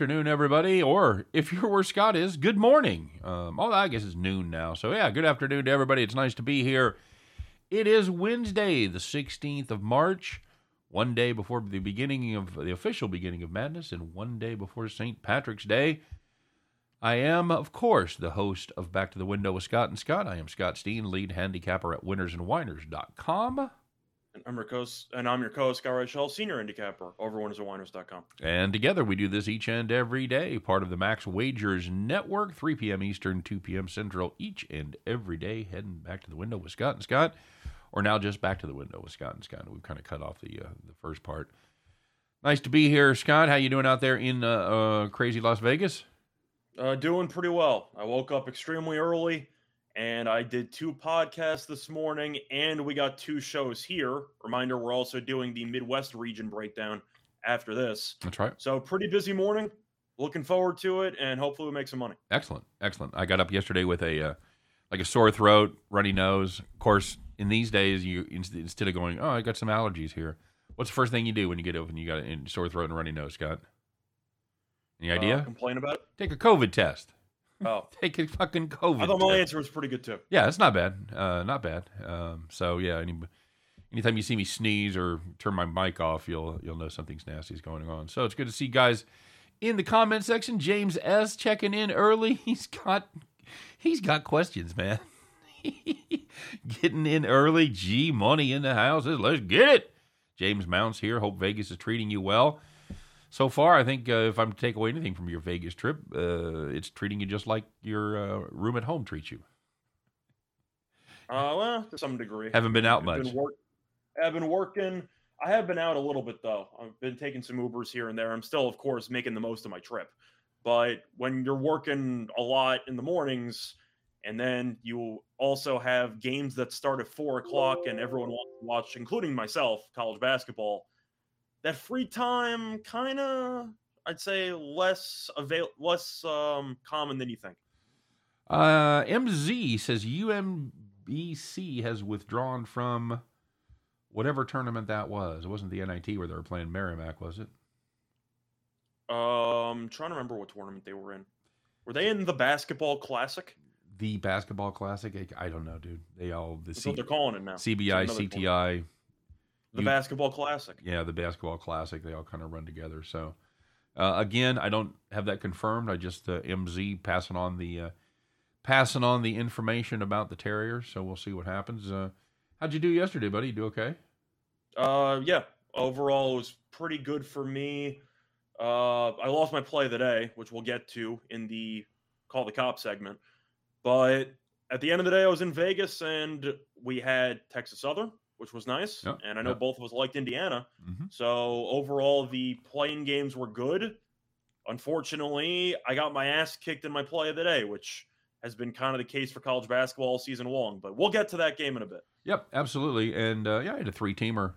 afternoon, everybody. Or if you're where Scott is, good morning. Um, well, I guess it's noon now. So, yeah, good afternoon to everybody. It's nice to be here. It is Wednesday, the 16th of March, one day before the beginning of the official beginning of madness, and one day before St. Patrick's Day. I am, of course, the host of Back to the Window with Scott and Scott. I am Scott Steen, lead handicapper at winnersandwhiners.com. And I'm your co-host, and I'm your co-host, Scott Rachel, senior handicapper over winnersandwhiners.com. And together we do this each and every day, part of the Max Wagers Network, 3 p.m. Eastern, 2 p.m. Central, each and every day, heading back to the window with Scott and Scott, or now just back to the window with Scott and Scott. We've kind of cut off the uh, the first part. Nice to be here, Scott. How you doing out there in uh, uh, crazy Las Vegas? Uh, doing pretty well. I woke up extremely early and I did two podcasts this morning, and we got two shows here. Reminder: we're also doing the Midwest region breakdown after this. That's right. So pretty busy morning. Looking forward to it, and hopefully we make some money. Excellent, excellent. I got up yesterday with a uh, like a sore throat, runny nose. Of course, in these days, you instead of going, "Oh, I got some allergies here," what's the first thing you do when you get up and you got a sore throat and runny nose, Scott? Any idea? Uh, complain about it. Take a COVID test. Oh, take a fucking COVID. I thought my answer was pretty good too. Yeah, it's not bad. Uh, not bad. Um, so yeah, any, anytime you see me sneeze or turn my mic off, you'll you'll know something's nasty is going on. So it's good to see guys in the comment section. James S checking in early. He's got he's got questions, man. Getting in early. G money in the houses. Let's get it. James Mounts here. Hope Vegas is treating you well so far, I think uh, if I'm to take away anything from your Vegas trip, uh, it's treating you just like your uh, room at home treats you. Uh, well, to some degree. Haven't been out I've much. Been work- I've been working. I have been out a little bit though. I've been taking some Ubers here and there. I'm still, of course, making the most of my trip. But when you're working a lot in the mornings, and then you also have games that start at four o'clock, and everyone wants to watch, including myself, college basketball that free time kind of I'd say less avail less um, common than you think. Uh, MZ says UMBC has withdrawn from whatever tournament that was. It wasn't the NIT where they were playing Merrimack, was it? Um, trying to remember what tournament they were in. Were they in the basketball classic? The basketball classic? I don't know, dude. They all the That's C- what they're calling it now. CBI, CTI. The you- basketball classic. yeah, the basketball classic. They all kind of run together. So, uh, again, I don't have that confirmed. I just uh, MZ passing on the uh, passing on the information about the Terriers. So we'll see what happens. Uh, how'd you do yesterday, buddy? You do okay? Uh, yeah. Overall, it was pretty good for me. Uh, I lost my play of the day, which we'll get to in the call the cop segment. But at the end of the day, I was in Vegas and we had Texas Southern, which was nice. Yep, And I know yep. both of us liked Indiana. Mm-hmm. So overall, the playing games were good. Unfortunately, I got my ass kicked in my play of the day, which has been kind of the case for college basketball all season long. But we'll get to that game in a bit. Yep, absolutely. And uh, yeah, I had a three teamer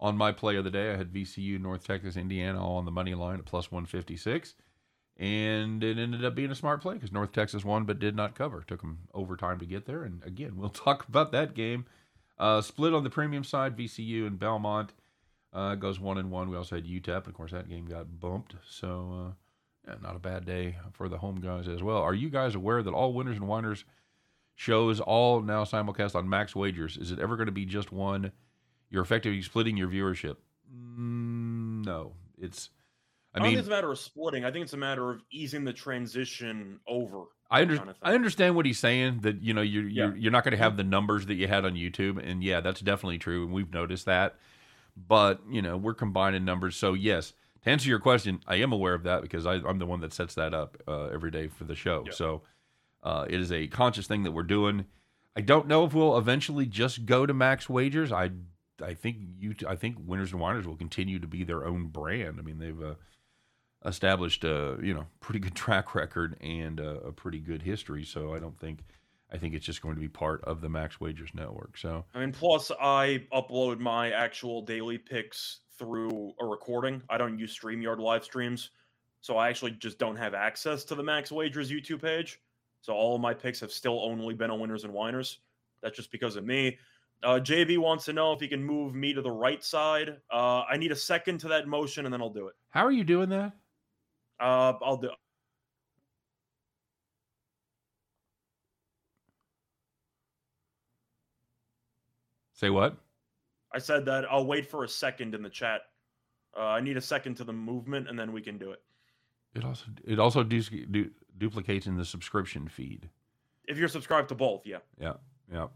on my play of the day. I had VCU, North Texas, Indiana all on the money line at plus 156. And it ended up being a smart play because North Texas won but did not cover. Took them overtime to get there. And again, we'll talk about that game. Uh, split on the premium side, VCU and Belmont uh, goes one and one. We also had UTEP. And of course, that game got bumped. So, uh, yeah, not a bad day for the home guys as well. Are you guys aware that all winners and whiners shows all now simulcast on Max Wagers? Is it ever going to be just one? You're effectively splitting your viewership. Mm, no, it's. I I, don't mean, think it's a matter of splitting. I think it's a matter of easing the transition over. I under, kind of. I understand what he's saying that you know you're Yeah. you're, you're not going to have the numbers that you had on YouTube, and yeah, that's definitely true, and we've noticed that. But you know, we're combining numbers, so yes. To answer your question, I am aware of that because I, I'm the one that sets that up uh, every day for the show. Yeah. So uh, it is a conscious thing that we're doing. I don't know if we'll eventually just go to max wagers. I I think you I think winners and whiners will continue to be their own brand. I mean, they've uh, established a you know pretty good track record and a, a pretty good history. So I don't think I think it's just going to be part of the Max Wagers network. So I mean, plus I upload my actual daily picks through a recording. I don't use StreamYard live streams, so I actually just don't have access to the Max Wagers YouTube page. So all of my picks have still only been on winners and whiners. That's just because of me. Uh, JB wants to know if he can move me to the right side. Uh, I need a second to that motion, and then I'll do it. how are you doing that? Uh, I'll do. Say what? I said that I'll wait for a second in the chat. Uh, I need a second to the movement, and then we can do it. It also it also du- du- duplicates in the subscription feed. If you're subscribed to both, yeah. Yeah, yeah.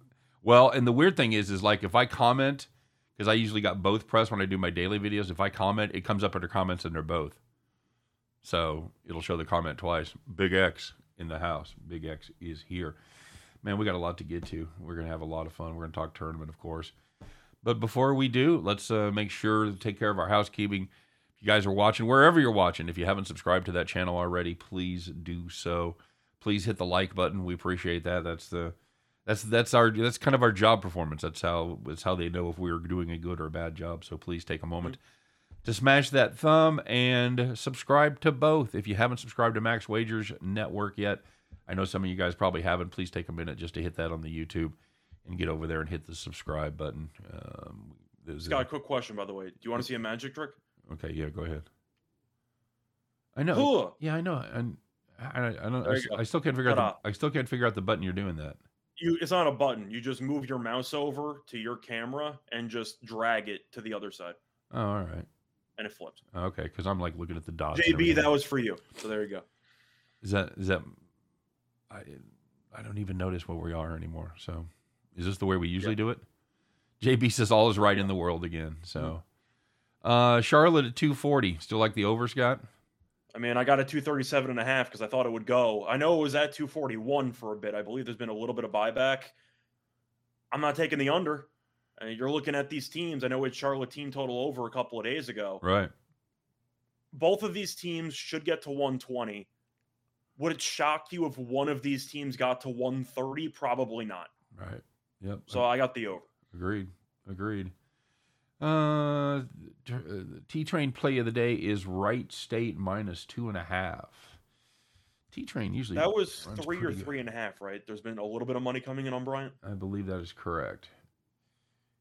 Well, and the weird thing is, is like if I comment, because I usually got both pressed when I do my daily videos. If I comment, it comes up under comments, and they're both. So it'll show the comment twice. Big X in the house. Big X is here. Man, we got a lot to get to. We're gonna have a lot of fun. We're gonna talk tournament, of course. But before we do, let's uh, make sure to take care of our housekeeping. If you guys are watching, wherever you're watching, if you haven't subscribed to that channel already, please do so. Please hit the like button. We appreciate that. That's the that's that's our that's kind of our job performance. That's how that's how they know if we're doing a good or a bad job. So please take a moment to smash that thumb and subscribe to both. If you haven't subscribed to Max Wagers Network yet, I know some of you guys probably haven't. Please take a minute just to hit that on the YouTube and get over there and hit the subscribe button. Um, there's Scott, a quick question, by the way. Do you want to see a magic trick? Okay, yeah, go ahead. I know. Hooah! Yeah, I know. And I, I, I don't. I, There you s- go. I still can't figure out. Ta-da. The, I still can't figure out the button you're doing that. You, it's not a button. You just move your mouse over to your camera and just drag it to the other side, Oh, all right. And it flips. Okay, because I'm like looking at the dots. JB, that was for you. So there you go. is that is that. I I don't even notice where we are anymore. So, is this the way we usually do it? JB says all is right in the world again. So, uh, Charlotte at 240. Still like the over, Scott? I mean, I got a 237 and a half because I thought it would go. I know it was at 241 for a bit. I believe there's been a little bit of buyback. I'm not taking the under. I mean, you're looking at these teams. I know it's Charlotte team total over a couple of days ago. Right. Both of these teams should get to 120. Would it shock you if one of these teams got to 130? Probably not. Right. Yep. So I got the over. Agreed. Agreed. Uh, T Train play of the day is Wright State minus two and a half. T Train usually That was three or pretty good. three and a half, right? There's been a little bit of money coming in on Bryant. I believe that is correct.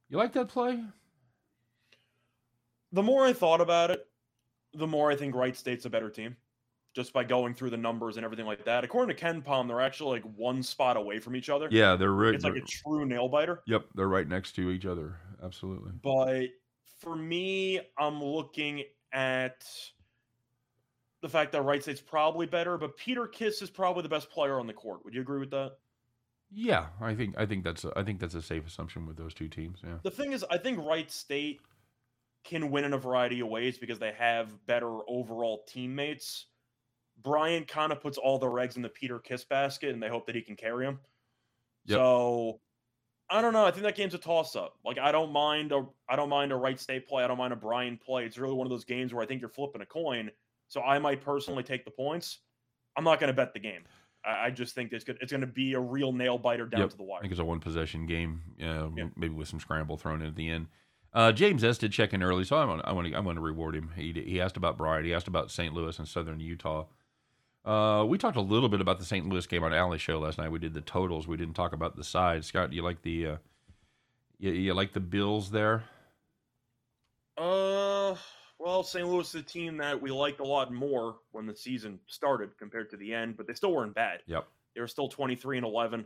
You like that play? the more I thought about it, the more I think Wright State's a better team. Just by going through the numbers and everything like that. According to KenPom, they're actually like one spot away from each other. Yeah, they're right. It's like a true nail biter. yep, they're right next to each other. Absolutely. But for me, I'm looking at the fact that Wright State's probably better, but Peter Kiss is probably the best player on the court. Would you agree with that? Yeah, I think I think that's a, I think that's a safe assumption with those two teams. Yeah. The thing is, I think Wright State can win in a variety of ways because they have better overall teammates. Bryant kind of puts all their eggs in the Peter Kiss basket, and they hope that he can carry them. Yep. So I don't know. I think that game's a toss up. Like I don't mind a I don't mind a Wright State play. I don't mind a Bryant play. It's really one of those games where I think you're flipping a coin. So I might personally take the points. I'm not going to bet the game. I, I just think it's good. It's going to be a real nail biter down Yep. to the wire. I think it's a one possession game. Yeah, Yeah. maybe with some scramble thrown in at the end. Uh, James S did check in early, so I want I want to I want to reward him. He he asked about Bryant. He asked about St. Louis and Southern Utah. Uh, we talked a little bit about the St. Louis game on Alley Show last night. We did the totals. We didn't talk about the sides. Scott, do you like the uh, you, you like the Bills there? Uh, well, St. Louis is a team that we liked a lot more when the season started compared to the end, but they still weren't bad. Yep. They were still 23 and 11.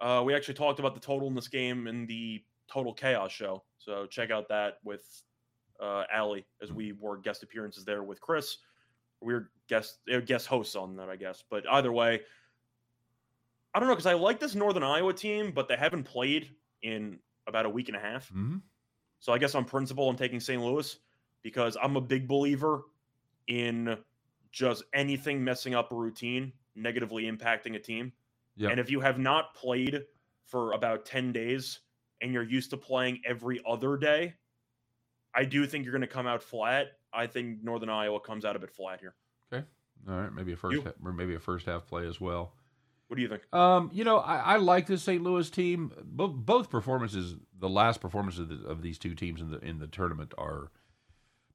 Uh, we actually talked about the total in this game in the Total Chaos show. So check out that with uh, Allie as we were guest appearances there with Chris. We were guest uh, guest hosts on that, I guess. But either way, I don't know because I like this Northern Iowa team, but they haven't played in about a week and a half. Mm-hmm. So I guess on principle, I'm taking St. Louis because I'm a big believer in just anything messing up a routine, negatively impacting a team. Yep. And if you have not played for about 10 days and you're used to playing every other day, I do think you're going to come out flat. I think Northern Iowa comes out a bit flat here. Okay. All right, maybe a first half, or maybe a first half play as well. What do you think? Um, you know, I, I like the St. Louis team. Both both performances, the last performances of, the, of these two teams in the in the tournament are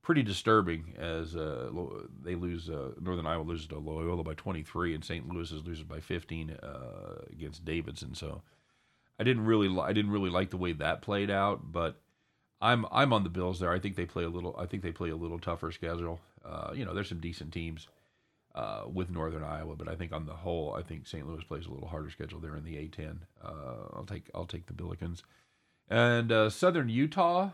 pretty disturbing. As uh, they lose, uh, Northern Iowa loses to Loyola by 23, and St. Louis is loses by 15 uh, against Davidson. So I didn't really li- I didn't really like the way that played out, but I'm I'm on the Bills there. I think they play a little. I think they play a little tougher schedule. Uh, you know, there's some decent teams uh, with Northern Iowa. But I think on the whole, I think St. Louis plays a little harder schedule there in the A10. Uh, I'll take I'll take the Billikens. And Southern Utah.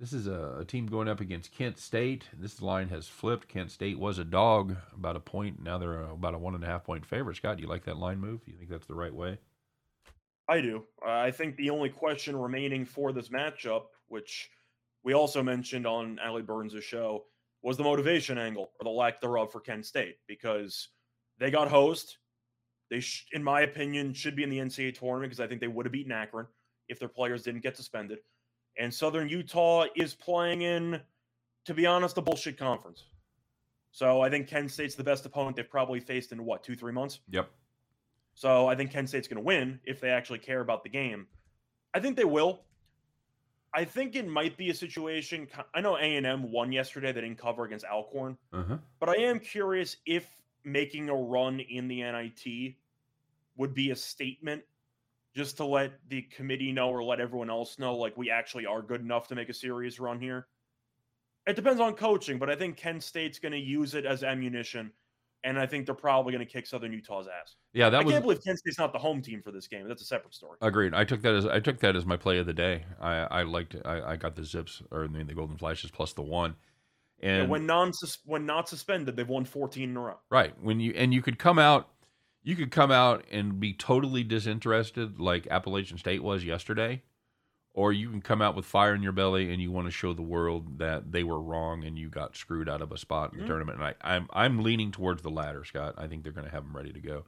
This is a, a, team going up against Kent State. This line has flipped. Kent State was a dog, about a point. Now they're about a one and a half point favorite. Scott, do you like that line move? Do you think that's the right way? I do. Uh, I think the only question remaining for this matchup, which we also mentioned on Ali Burns' show, was the motivation angle or the lack thereof for Kent State because they got hosed. They, sh- in my opinion, should be in the NCAA tournament because I think they would have beaten Akron if their players didn't get suspended. And Southern Utah is playing in, to be honest, a bullshit conference. So I think Kent State's the best opponent they've probably faced in what, two, three months? Yep. So I think Kent State's going to win if they actually care about the game. I think they will. I think it might be a situation. I know A and M won yesterday; they didn't cover against Alcorn. Uh-huh. But I am curious if making a run in the NIT would be a statement, just to let the committee know or let everyone else know, like we actually are good enough to make a serious run here. It depends on coaching, but I think Kent State's going to use it as ammunition and I think they're probably going to kick Southern Utah's ass. Yeah, that I was. can't believe Kent State's not the home team for this game. That's a separate story. Agreed. I took that as I took that as my play of the day. I I liked it. I, I got the Zips or I mean the Golden Flashes plus the one. And yeah, when non when not suspended, they've won 14 in a row. Right. When you and you could come out, you could come out and be totally disinterested, like Appalachian State was yesterday, or you can come out with fire in your belly and you want to show the world that they were wrong and you got screwed out of a spot in the mm-hmm. tournament. And I, I'm I'm leaning towards the latter, Scott. I think they're going to have them ready to go.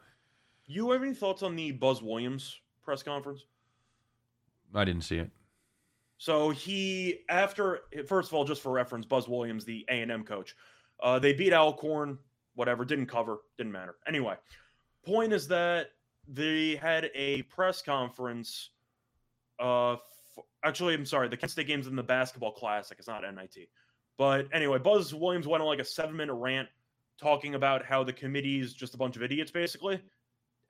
You have any thoughts on the Buzz Williams press conference? I didn't see it. So he, after first of all, just for reference, Buzz Williams, the A and M coach, uh, they beat Alcorn. Whatever, didn't cover, didn't matter. Anyway, point is that they had a press conference uh, actually, I'm sorry, the Kent State game's in the basketball classic. It's not NIT. But anyway, Buzz Williams went on like a seven minute rant talking about how the committee is just a bunch of idiots, basically.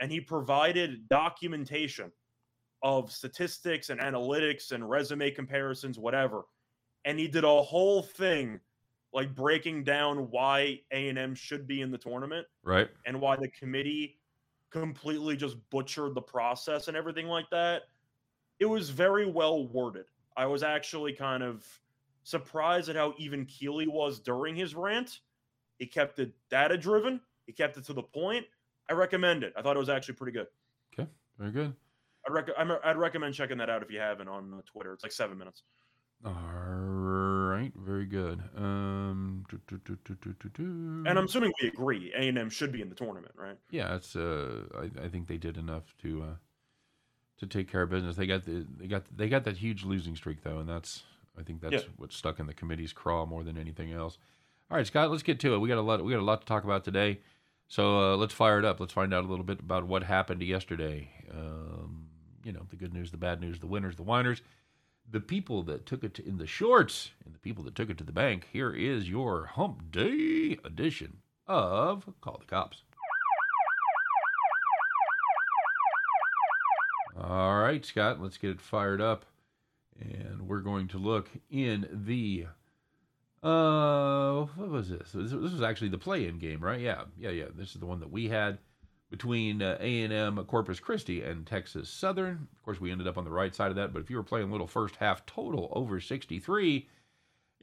And he provided documentation of statistics and analytics and resume comparisons, whatever. And he did a whole thing like breaking down why A&M should be in the tournament. Right. And why the committee completely just butchered the process and everything like that it was very well worded. I was actually kind of surprised at how even Keely was during his rant. He kept it data driven. He kept it to the point. I recommend it. I thought it was actually pretty good. Okay, very good. I'd, rec- I'd recommend checking that out if you haven't on uh, Twitter. It's like seven minutes. All right, very good. Um, do, do, do, and I'm assuming we agree. A and M should be in the tournament, right? Yeah, it's. Uh, I, I think they did enough to uh, to take care of business. They got the they got they got that huge losing streak though, and that's I think that's yeah. what's stuck in the committee's craw more than anything else. All right, Scott, let's get to it. We got a lot we got a lot to talk about today, so uh, let's fire it up. Let's find out a little bit about what happened yesterday. Um, you know, the good news, the bad news, the winners, the whiners, the people that took it to, in the shorts, and the people that took it to the bank. Here is your Hump Day edition of Call the Cops. All right, Scott, let's get it fired up. And we're going to look in the uh what was this? This was actually the play-in game, right? Yeah. Yeah, yeah. This is the one that we had between uh, A&M Corpus Christi and Texas Southern. Of course, we ended up on the right side of that, but if you were playing a little first half total over 63,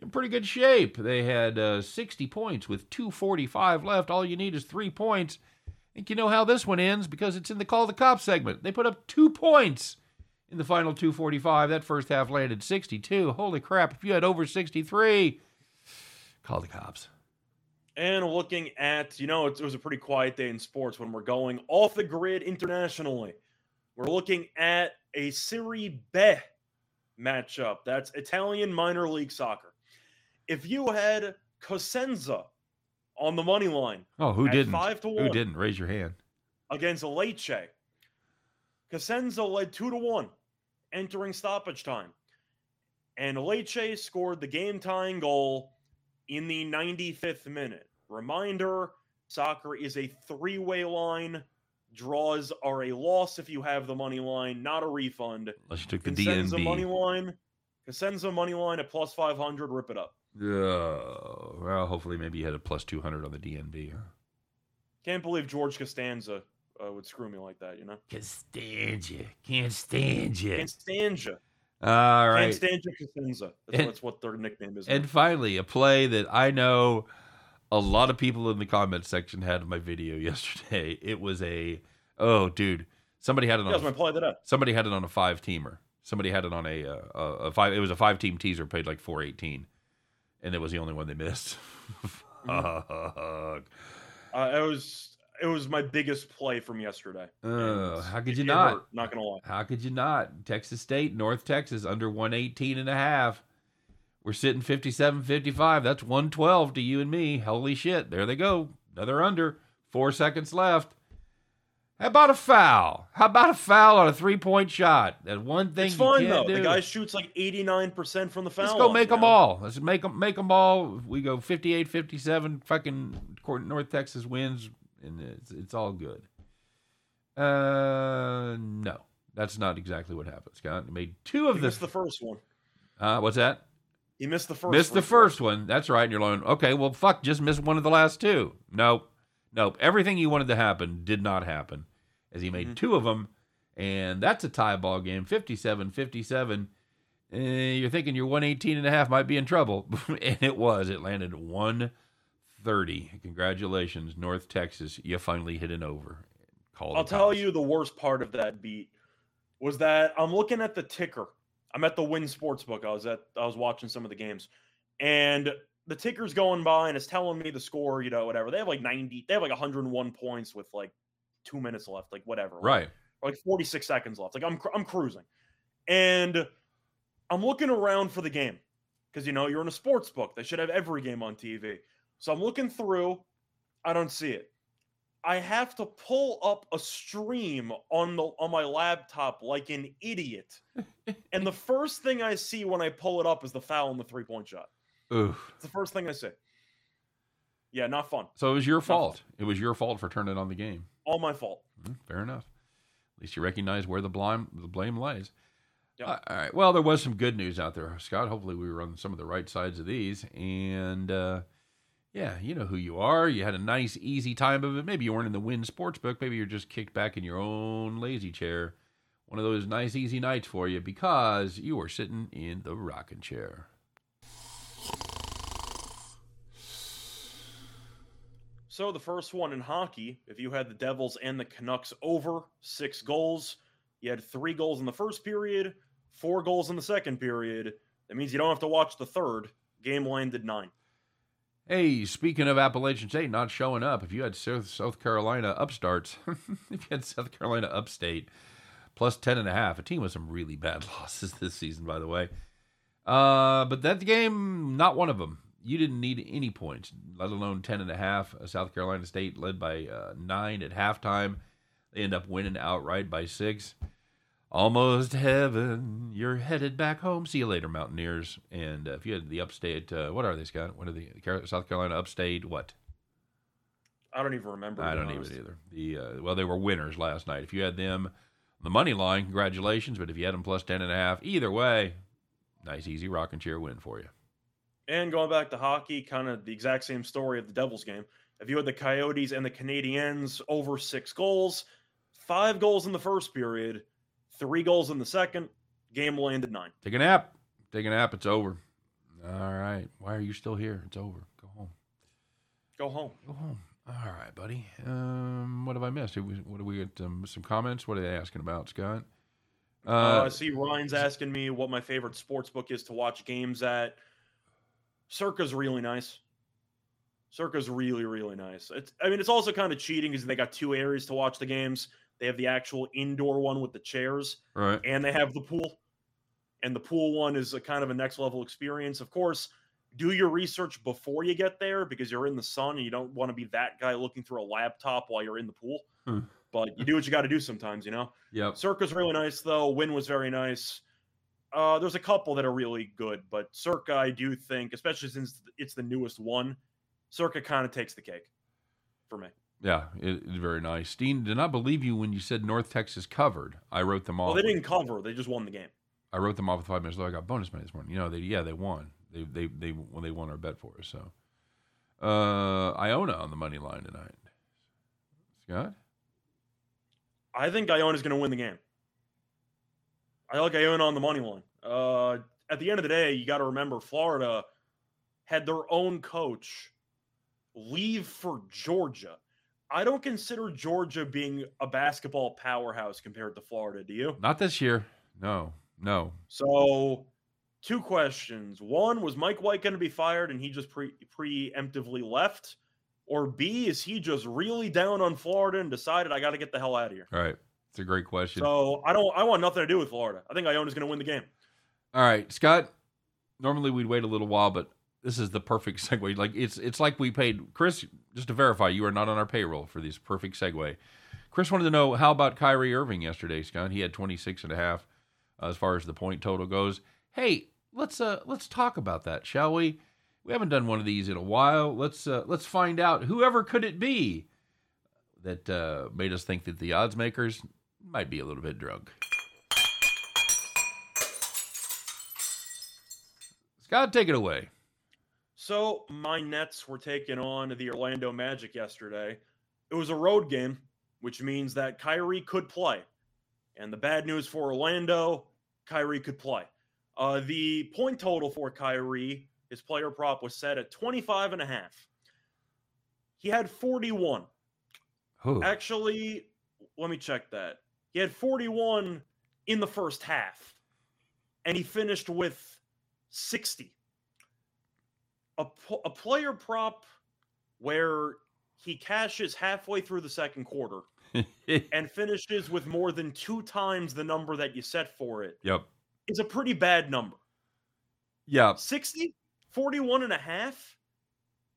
in pretty good shape. They had uh, 60 points with 245 left. All you need is 3 points I Think you know how this one ends because it's in the Call the Cops segment. They put up two points in the final 245. That first half landed 62. Holy crap. If you had over 63, call the cops. And looking at, you know, it was a pretty quiet day in sports when we're going off the grid internationally. We're looking at a Serie B matchup. That's Italian minor league soccer. If you had Cosenza on the money line. Oh, who didn't? Five to one. Who didn't? Raise your hand. Against Lecce. Cosenza led two to one, entering stoppage time, and Lecce scored the game-tying goal in the 95th minute. Reminder: Soccer is a three-way line. Draws are a loss if you have the money line, not a refund. Unless you took the DNB. money line. Cosenza money line at plus 500. Rip it up. Uh, well, hopefully, maybe you had a plus 200 on the DNB. Huh? Can't believe George Costanza uh, would screw me like that, you know? Can't. Can't stand you. Can't stand you. All right. You, Costanza. That's, And- that's what their nickname is. now. And finally, a play that I know a lot of people in the comment section had my video yesterday. It was a oh, dude, somebody had it that on play of the day. somebody had it on a five teamer. Somebody had it on a, uh, a a five. It was a five team teaser, paid like four eighteen, and it was the only one they missed. Fuck. Uh, it was it was my biggest play from yesterday. Uh, how could you not? not gonna lie. How could you not? Texas State, North Texas, under 118 and a half. We're sitting 57 55. That's 112 to you and me. Holy shit. There they go. Another under. Four seconds left. How about a foul? How about a foul on a three point shot? That one thing It's you fine though. do. The guy shoots like eighty nine percent from the foul. Let's go line, make you them know? all. Let's make them make them all. We go 58 57. Fucking North Texas wins, and it's, it's all good. Uh, no, that's not exactly what happened, Scott. He made two of missed the first one. Uh, what's that? He missed the first. Missed the first one. That's right. And you're going, okay, well, fuck, just missed one of the last two. Nope. Nope. Everything you wanted to happen did not happen as he made Mhm. two of them. And that's a tie ball game, 57 57. Eh, you're thinking your 118 and a half might be in trouble. and it was. It landed 130. Congratulations, North Texas. You finally hit an over. Call I'll tell you the worst part of that beat was that I'm looking at the ticker. I'm at the Wynn Sportsbook. I was at I was watching some of the games, and the ticker's going by and it's telling me the score. You know, whatever. They have like 90. They have like 101 points with like two minutes left. Like whatever. Right. Or like 46 seconds left. Like I'm I'm cruising, and I'm looking around for the game because you know you're in a sports book. They should have every game on TV. So I'm looking through. I don't see it. I have to pull up a stream on the on my laptop like an idiot. and the first thing I see when I pull it up is the foul and the three point shot. Oof. It's the first thing I see. Yeah, not fun. So it was your fault. It was your fault for turning on the game. All my fault. Mm, Fair enough. At least you recognize where the blame the blame lies. Yep. Uh, all right. Well, there was some good news out there, Scott. Hopefully, we were on some of the right sides of these. And uh, yeah, you know who you are. You had a nice, easy time of it. Maybe you weren't in the Wynn Sportsbook. Maybe you're just kicked back in your own lazy chair. One of those nice, easy nights for you because you were sitting in the rocking chair. So the first one in hockey, if you had the Devils and the Canucks over six goals, you had three goals in the first period, four goals in the second period. That means you don't have to watch the third. Game landed nine. Hey, speaking of Appalachian State not showing up, if you had South, Carolina upstarts, if you had South Carolina upstate plus 10 and a half, a team with some really bad losses this season, by the way. Uh, but that game, not one of them. You didn't need any points, let alone 10 and a half. Uh, South Carolina State led by uh, nine at halftime. They end up winning outright by six. Almost heaven. You're headed back home. See you later, Mountaineers. And uh, if you had the upstate, uh, what are they, Scott? What are the South Carolina upstate? What? I don't even remember. I don't honest. even either. The uh, well, they were winners last night. If you had them the money line, congratulations. But if you had them plus ten and a half, either way, nice, easy rock and chair win for you. And going back to hockey, kind of the exact same story of the Devils game. If you had the Coyotes and the Canadiens over six goals, five goals in the first period, three goals in the second, game landed nine. Take a nap. Take a nap. It's over. All right. Why are you still here? It's over. Go home. Go home. Go home. All right, buddy. Um, what have I missed? What do we get? Um, some comments. What are they asking about, Scott? Uh, Uh, I see Ryan's asking me what my favorite sports book is to watch games at. Circa's really nice. Circa's really, really nice. It's, I mean, it's also kind of cheating because they got two areas to watch the games. They have the actual indoor one with the chairs, right. and they have the pool. And the pool one is a kind of a next level experience. Of course, do your research before you get there because you're in the sun and you don't want to be that guy looking through a laptop while you're in the pool. Hmm. But you do what you got to do sometimes, you know? Yep. Circa's really nice though. Wynn was very nice. Uh, there's a couple that are really good, but Circa, I do think, especially since it's the newest one, Circa kind of takes the cake for me. Yeah, it, it's very nice. Dean, did not believe you when you said North Texas covered. I wrote them off. Well, they didn't cover; they just won the game. I wrote them off with five minutes later. I got bonus money this morning. You know, they yeah they won. They they they when they won our bet for us. So uh Iona on the money line tonight. Scott. I think Iona's going to win the game. I like Iona on the money line. Uh, at the end of the day, you got to remember Florida had their own coach leave for Georgia. I don't consider Georgia being a basketball powerhouse compared to Florida. Do you? Not this year. No, no. So, two questions. One, was Mike White going to be fired and he just pre- preemptively left? Or B, is he just really down on Florida and decided I got to get the hell out of here? All right. It's a great question. So I don't I want nothing to do with Florida. I think Iona's gonna win the game. All right, Scott. Normally we'd wait a little while, but this is the perfect segue. Like it's it's like we paid Chris just to verify you are not on our payroll for this perfect segue. Chris wanted to know how about Kyrie Irving yesterday, Scott? He had 26 and a half uh, as far as the point total goes. Hey, let's uh let's talk about that, shall we? We haven't done one of these in a while. Let's uh, let's find out whoever could it be that uh, made us think that the odds makers might be a little bit drunk. Scott, take it away. So my Nets were taking on the Orlando Magic yesterday. It was a road game, which means that Kyrie could play. And the bad news for Orlando, Kyrie could play. Uh, the point total for Kyrie, his player prop was set at 25 and a half. He had 41. Who? Actually, let me check that. He had 41 in the first half, and he finished with 60. A, a player prop where he cashes halfway through the second quarter and finishes with more than two times the number that you set for it yep. is a pretty bad number. Yeah. 60, 41 and a half.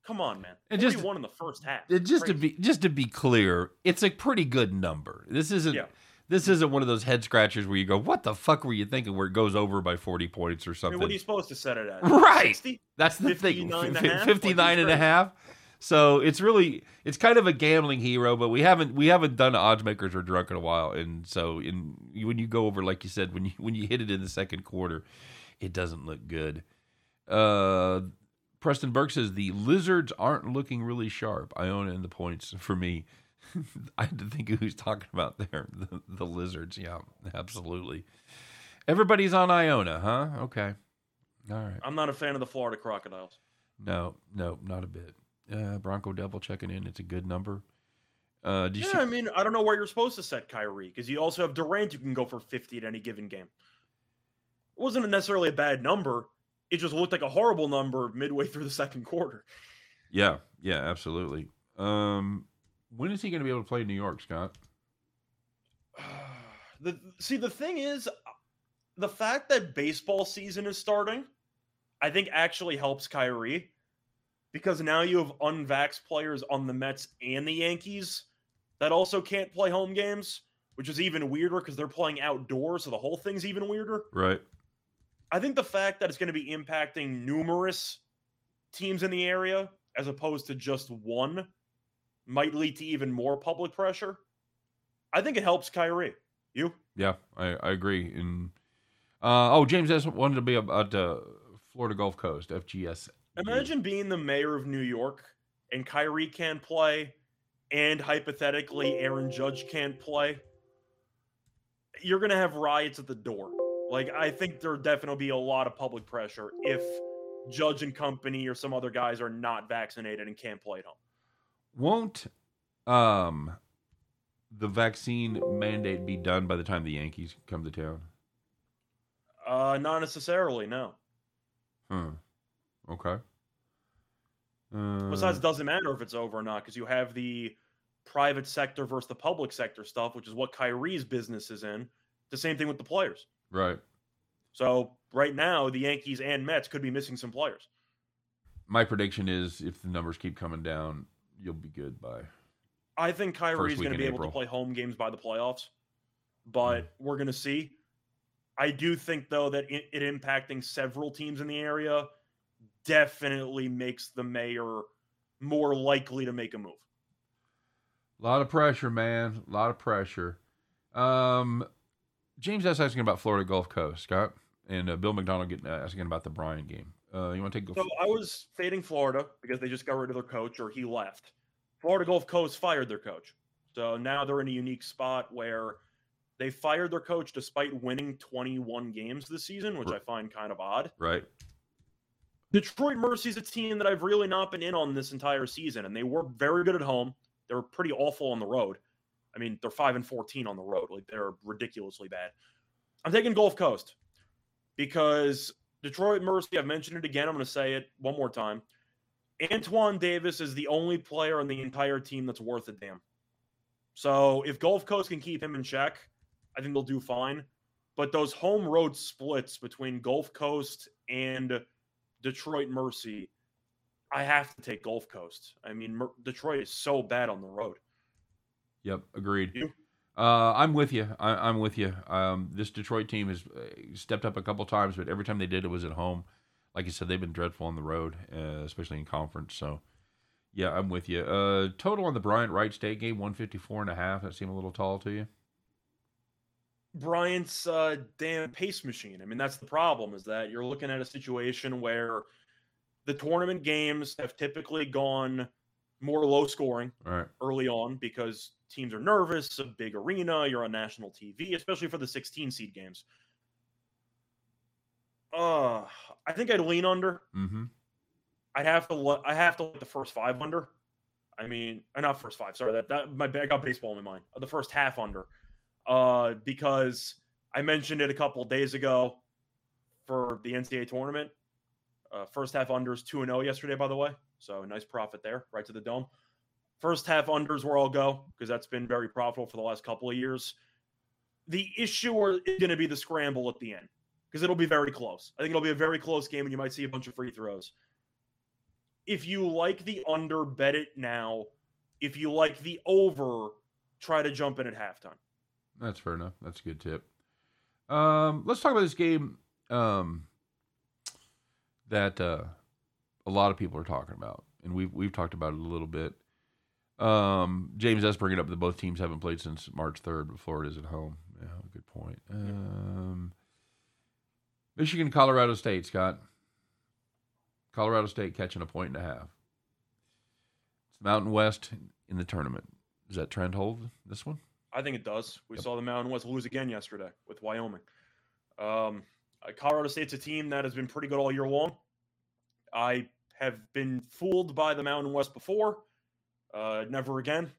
Come on, man. And 41 just- in the first half. It- just to be just to be clear, it's a pretty good number. This isn't Yeah. This isn't one of those head scratchers where you go, "What the fuck were you thinking?" Where it goes over by forty points or I mean, something. what are you supposed to set it at? Right. 60? That's the thing. 59 and a half? 59 and a half. So it's really it's kind of a gambling hero, but we haven't we haven't done odds makers or drunk in a while, and so in when you go over like you said when you when you hit it in the second quarter, it doesn't look good. Uh, Preston Burke says the lizards aren't looking really sharp. I Iona in the points for me. I had to think of who's talking about there. The, the lizards, yeah, absolutely. Everybody's on Iona, huh? Okay, all right. I'm not a fan of the Florida Crocodiles. No, no, not a bit. Uh, Bronco Devil checking in. It's a good number. Uh, do you Yeah, I mean, I don't know where you're supposed to set Kyrie because you also have Durant who can go for 50 at any given game. It wasn't necessarily a bad number. It just looked like a horrible number midway through the second quarter. Yeah, yeah, absolutely. Um, when is he going to be able to play in New York, Scott? the see the thing is the fact that baseball season is starting i think actually helps kyrie because now you have unvaxxed players on the mets and the yankees that also can't play home games which is even weirder because they're playing outdoors so the whole thing's even weirder Right. i think the fact that it's going to be impacting numerous teams in the area as opposed to just one might lead to even more public pressure i think it helps kyrie you Yeah, I, I agree. And uh, oh, James S wanted to be about uh, Florida Gulf Coast FGS. Imagine being the mayor of New York and Kyrie can't play, and hypothetically Aaron Judge can't play. You're gonna have riots at the door. Like I think there definitely be a lot of public pressure if Judge and company or some other guys are not vaccinated and can't play at home. Won't um the vaccine mandate be done by the time the Yankees come to town? Uh, not necessarily. No. Hmm. Okay. Uh, Besides, it doesn't matter if it's over or not because you have the private sector versus the public sector stuff, which is what Kyrie's business is in. The same thing with the players. right. So right now, the Yankees and Mets could be missing some players. My prediction is if the numbers keep coming down, you'll be good by. I think Kyrie's going to be able April. to play home games by the playoffs, but we're going to see. I do think though that it, it impacting several teams in the area definitely makes the mayor more likely to make a move. A lot of pressure, man. A lot of pressure. Um, James S asking about Florida Gulf Coast, Scott, and uh, Bill McDonald getting uh, asking about the Bryant game. Uh, you want to take? So I was fading Florida because they just got rid of their coach or he left. Florida Gulf Coast fired their coach, so now they're in a unique spot where they fired their coach despite winning 21 games this season, which I find kind of odd. Right. Detroit Mercy's a team that I've really not been in on this entire season, and they were very good at home. They were pretty awful on the road. I mean, they're five and 14 on the road. Like they're ridiculously bad. I'm taking Gulf Coast because Detroit Mercy, I've mentioned it again. I'm going to say it one more time. Antoine Davis is the only player on the entire team that's worth a damn. So if Gulf Coast can keep him in check, I think they'll do fine. But those home road splits between Gulf Coast and Detroit Mercy, I have to take Gulf Coast. I mean, Mer- Detroit is so bad on the road. Yep, agreed. You? Uh, I'm with you. I, am with you. Um, this Detroit team has uh, stepped up a couple times, but every time they did, it was at home. Like you said, they've been dreadful on the road, uh, especially in conference. So, yeah, I'm with you. Uh, total on the Bryant Wright State game, 154 and a half. That seemed a little tall to you? Bryant's uh, damn pace machine. I mean, that's the problem is that you're looking at a situation where the tournament games have typically gone more low scoring right. early on because teams are nervous, a big arena, you're on national TV, especially for the 16 seed games. Uh, I think I'd lean under. Mm-hmm. I'd have to. let. I have to let the first five under. I mean, uh, not first five. Sorry, that that my I got baseball in my mind. The first half under uh, because I mentioned it a couple days ago for the NCAA tournament. Uh, first half unders 2 and 0 yesterday, by the way. So a nice profit there, right to the dome. First half unders where I'll go because that's been very profitable for the last couple of years. The issue is going to be the scramble at the end because it'll be very close. I think it'll be a very close game and you might see a bunch of free throws. If you like the under, bet it now. If you like the over, try to jump in at halftime. That's fair enough. That's a good tip. Um, let's talk about this game um, that uh, a lot of people are talking about, and we've we've talked about it a little bit. Um, James S. bringing up that both teams haven't played since March third, but Florida's at home. Yeah, good point. Um, Michigan, Colorado State, Scott. Colorado State catching a point and a half. It's Mountain West in the tournament. Does that trend hold this one? I think it does. We yep. saw the Mountain West lose again yesterday with Wyoming. Um, uh, Colorado State's a team that has been pretty good all year long. I have been fooled by the Mountain West before, uh, never again.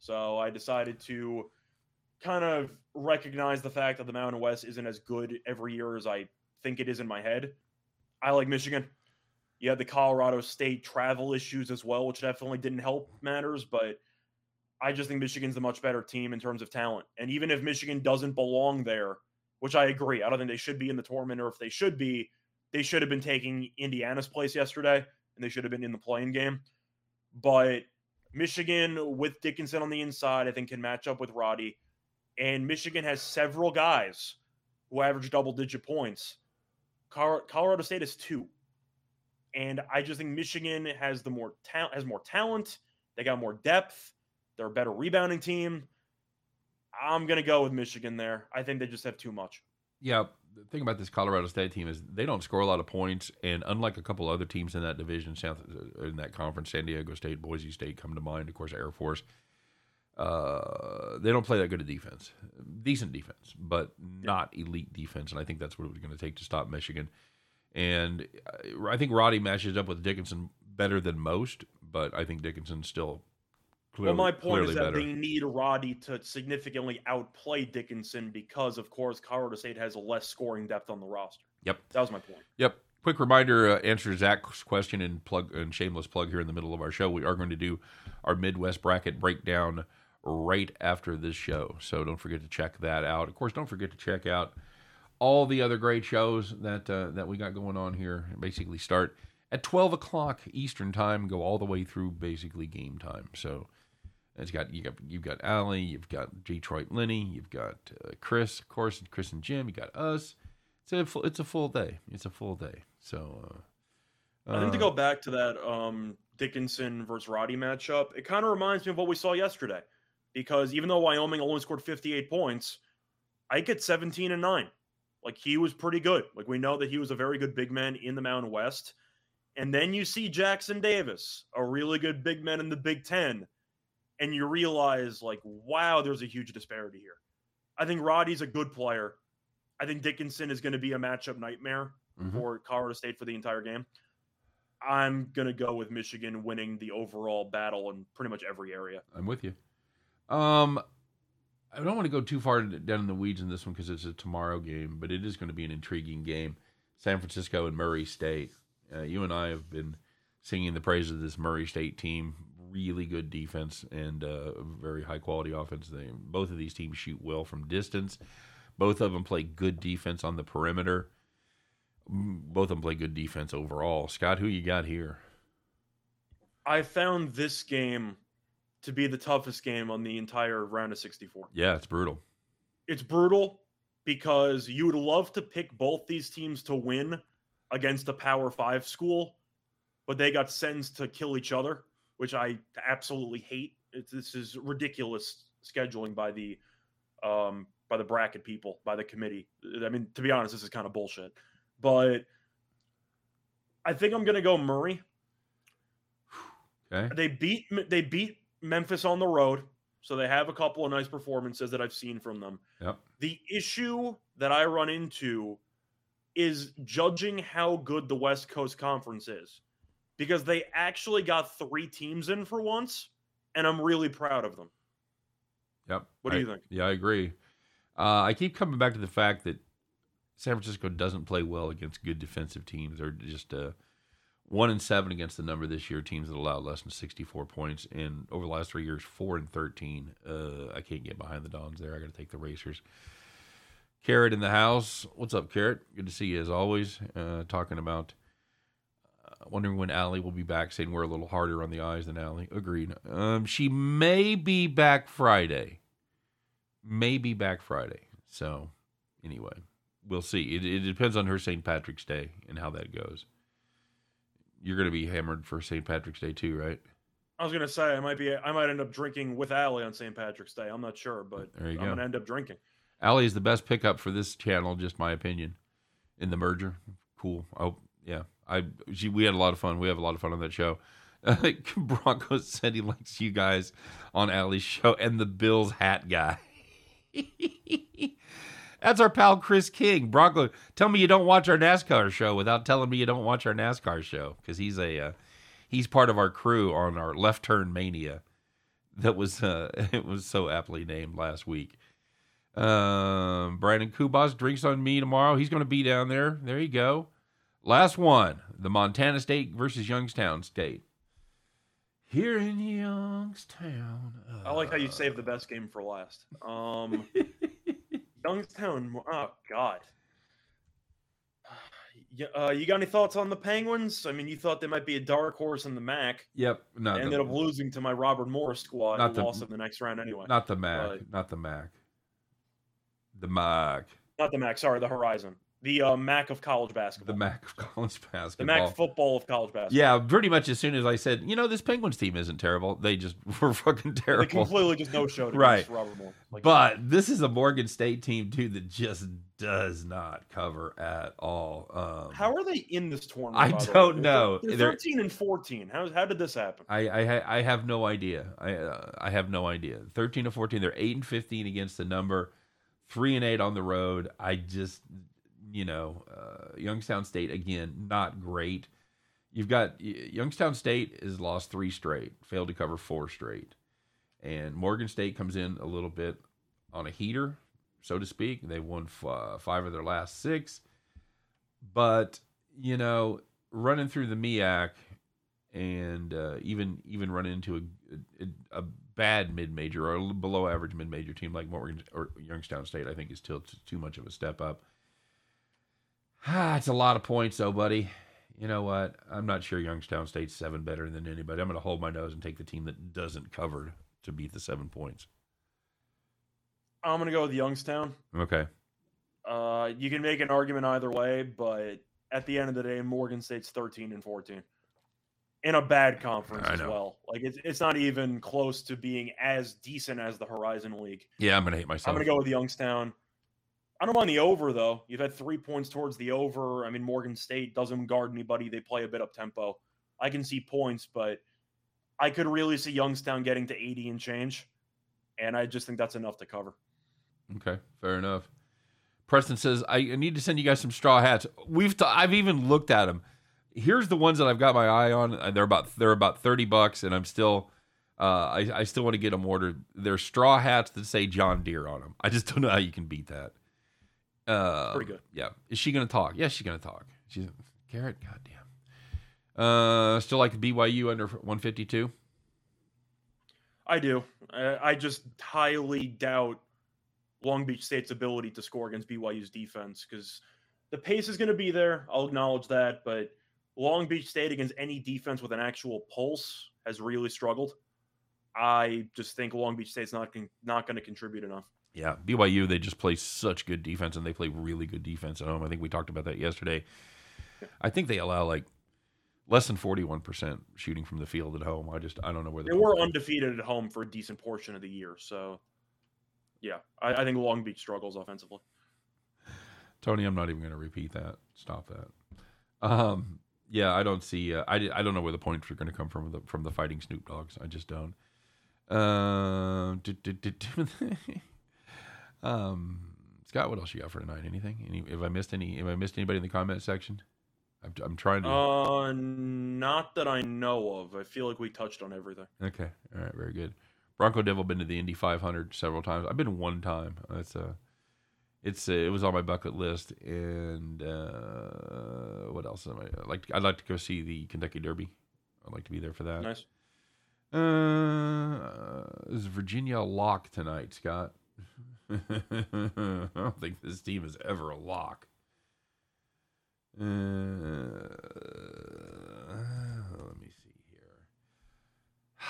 So I decided to kind of recognize the fact that the Mountain West isn't as good every year as I think it is in my head. I like Michigan. You had the Colorado State travel issues as well, which definitely didn't help matters, but I just think Michigan's the much better team in terms of talent. And even if Michigan doesn't belong there, which I agree, I don't think they should be in the tournament, or if they should be, they should have been taking Indiana's place yesterday, and they should have been in the playing game. But Michigan with Dickinson on the inside, I think can match up with Roddy. And Michigan has several guys who average double digit points. Colorado State is two. And I just think Michigan has the more talent has more talent. They got more depth. They're a better rebounding team. I'm to go with Michigan there. I think they just have too much. Yeah, the thing about this Colorado State team is they don't score a lot of points, and unlike a couple other teams in that division, South uh, in that conference, San Diego State, Boise State come to mind. Of course, Air Force. Uh, they don't play that good a defense. Decent defense, but not elite defense, and I think that's what it was going to take to stop Michigan. And uh, I think Roddy matches up with Dickinson better than most, but I think Dickinson still Clearly, well, my point is that better. they need Roddy to significantly outplay Dickinson because, of course, Colorado State has a less scoring depth on the roster. Yep, that was my point. Yep. Quick reminder: uh, answer Zach's question and plug and shameless plug here in the middle of our show. We are going to do our Midwest bracket breakdown right after this show, so don't forget to check that out. Of course, don't forget to check out all the other great shows that uh, that we got going on here. Basically, start at twelve o'clock Eastern time, go all the way through basically game time. So it's got you got you've got Allie, you've got Detroit Lenny, you've got uh, Chris, of course, Chris and Jim. You got us. It's a full, it's a full day. It's a full day. So uh, I think to go back to that um, Dickinson versus Roddy matchup, it kind of reminds me of what we saw yesterday. Because even though Wyoming only scored 58 points, I get 17 and 9. Like he was pretty good. Like we know that he was a very good big man in the Mountain West. And then you see Jackson Davis, a really good big man in the Big Ten, and you realize, like, wow, there's a huge disparity here. I think Roddy's a good player. I think Dickinson is going to be a matchup nightmare Mhm. for Colorado State for the entire game. I'm going to go with Michigan winning the overall battle in pretty much every area. I'm with you. Um, I don't want to go too far down in the weeds in this one because it's a tomorrow game, but it is going to be an intriguing game. San Francisco and Murray State. Uh, you and I have been singing the praises of this Murray State team. Really good defense and uh, very high quality offense. They, both of these teams shoot well from distance. Both of them play good defense on the perimeter. Both of them play good defense overall. Scott, who you got here? I found this game to be the toughest game on the entire round of 64. Yeah, it's brutal. It's brutal because you would love to pick both these teams to win against a Power Five school, but they got sentenced to kill each other, which I absolutely hate. It's, this is ridiculous scheduling by the um, by the bracket people, by the committee. I mean, to be honest, this is kind of bullshit. But I think I'm gonna go Murray. Okay. They beat they beat Memphis on the road, so they have a couple of nice performances that I've seen from them. Yep. The issue that I run into is judging how good the West Coast Conference is. Because they actually got three teams in for once, and I'm really proud of them. Yep. What do I- you think? Yeah, I agree. Uh, I keep coming back to the fact that San Francisco doesn't play well against good defensive teams. They're just uh, one and seven against the number this year. Teams that allow less than sixty-four points, and over the last three years, four and thirteen. Uh, I can't get behind the Dons there. I got to take the Racers. Carrot in the house. What's up, Carrot? Good to see you as always. Uh, talking about wondering when Allie will be back. Saying we're a little harder on the eyes than Allie. Agreed. Um, she may be back Friday maybe back Friday. So, anyway, we'll see. It, it depends on her St. Patrick's Day and how that goes. You're going to be hammered for St. Patrick's Day too, right? I was gonna say I might be I might end up drinking with Allie on St. Patrick's Day. I'm not sure, but There you I'm go. gonna end up drinking. Allie is the best pickup for this channel, just my opinion, in the merger. Cool. Oh, yeah. I she, we had a lot of fun. We have a lot of fun on that show. Broncos said he likes you guys on Allie's show and the Bills hat guy. That's our pal Chris King. Bronco, tell me you don't watch our NASCAR show without telling me you don't watch our NASCAR show because he's a uh, he's part of our crew on our Left Turn Mania. That was uh, it was so aptly named last week. Um, Brandon Kubas drinks on me tomorrow. He's going to be down there. There you go. Last one: the Montana State versus Youngstown State. Here in Youngstown. I like how you uh, saved the best game for last. Um, Youngstown. Oh God. Uh, you got any thoughts on the Penguins? I mean, you thought they might be a dark horse in the MAC. Yep. No, They the- ended up losing to my Robert Morris squad, Not the- lost in the next round anyway. Not the Mac. Not the Mac. The Mac. Not the MAC. Sorry, the Horizon. The uh, MAC of college basketball. The. Mac of college basketball. The. MAC football of college basketball. yeah, pretty much as soon as I said, you know, this Penguins team isn't terrible, they just were fucking They terrible. completely just no showed Right. Like, But this is a Morgan State team too that just does not cover at all. Um, how are they in this tournament? I by the way? don't They're- know. They're They're- 13 and 14. How, how did this happen? I I, I have no idea. I uh, I have no idea. Thirteen to fourteen, they're eight and fifteen against the number, three and eight on the road. I just you know uh, Youngstown State again not great. You've got Youngstown State has lost three straight, failed to cover four straight, and Morgan State comes in a little bit on a heater, so to speak. They won f- uh, five of their last six, but you know running through the MEAC and uh, even even run into a, a, a bad mid major or a below average mid major team like Morgan or Youngstown State, I think is still t- too much of a step up. Ah, it's a lot of points though, buddy. You know what? I'm not sure Youngstown State's seven better than anybody. I'm going to hold my nose and take the team that doesn't cover to beat the seven points. I'm going to go with Youngstown. Okay. Uh, you can make an argument either way, but at the end of the day, Morgan State's 13 and 14 in a bad conference as well. Like it's it's not even close to being as decent as the Horizon League. Yeah, I'm going to hate myself. I'm going to go with Youngstown. I don't mind the over though. You've had three points towards the over. I mean, Morgan State doesn't guard anybody. They play a bit up tempo. I can see points, but I could really see Youngstown getting to 80 and change. And I just think that's enough to cover. Okay, fair enough. Preston says I need to send you guys some straw hats. We've t- I've even looked at them. Here's the ones that I've got my eye on. They're about they're about thirty bucks, and I'm still uh, I I still want to get them ordered. They're straw hats that say John Deere on them. I just don't know how you can beat that. Uh, Pretty good. Yeah. Is she gonna talk? Yes, she's gonna talk. She's Garrett. Goddamn. Uh, still like BYU under 152. I do. I, I just highly doubt Long Beach State's ability to score against BYU's defense because the pace is going to be there. I'll acknowledge that, but Long Beach State against any defense with an actual pulse has really struggled. I just think Long Beach State's not not going to contribute enough. Yeah, BYU they just play such good defense and they play really good defense at home. I think we talked about that yesterday. I think they allow like less than forty one percent shooting from the field at home. I just I don't know where they were undefeated at home for a decent portion of the year. So yeah, I, I think Long Beach struggles offensively. Tony, I'm not even going to repeat that. Stop that. Um, yeah, I don't see. Uh, I I don't know where the points are going to come from the, from the fighting Snoop Dogs. I just don't. Uh, um, Scott, what else you got for tonight? Anything? Any? Have I missed any? Have I missed anybody in the comment section? I'm, I'm trying to. Uh, not that I know of. I feel like we touched on everything. Okay. All right. Very good. Bronco Devil been to the Indy 500 several times. I've been one time. It's a, uh, it's a, uh, it was on my bucket list. And uh, what else am I I'd like? To, I'd like to go see the Kentucky Derby. I'd like to be there for that. Nice. Uh, is Virginia a lock tonight, Scott? I don't think this team is ever a lock. Uh, let me see here.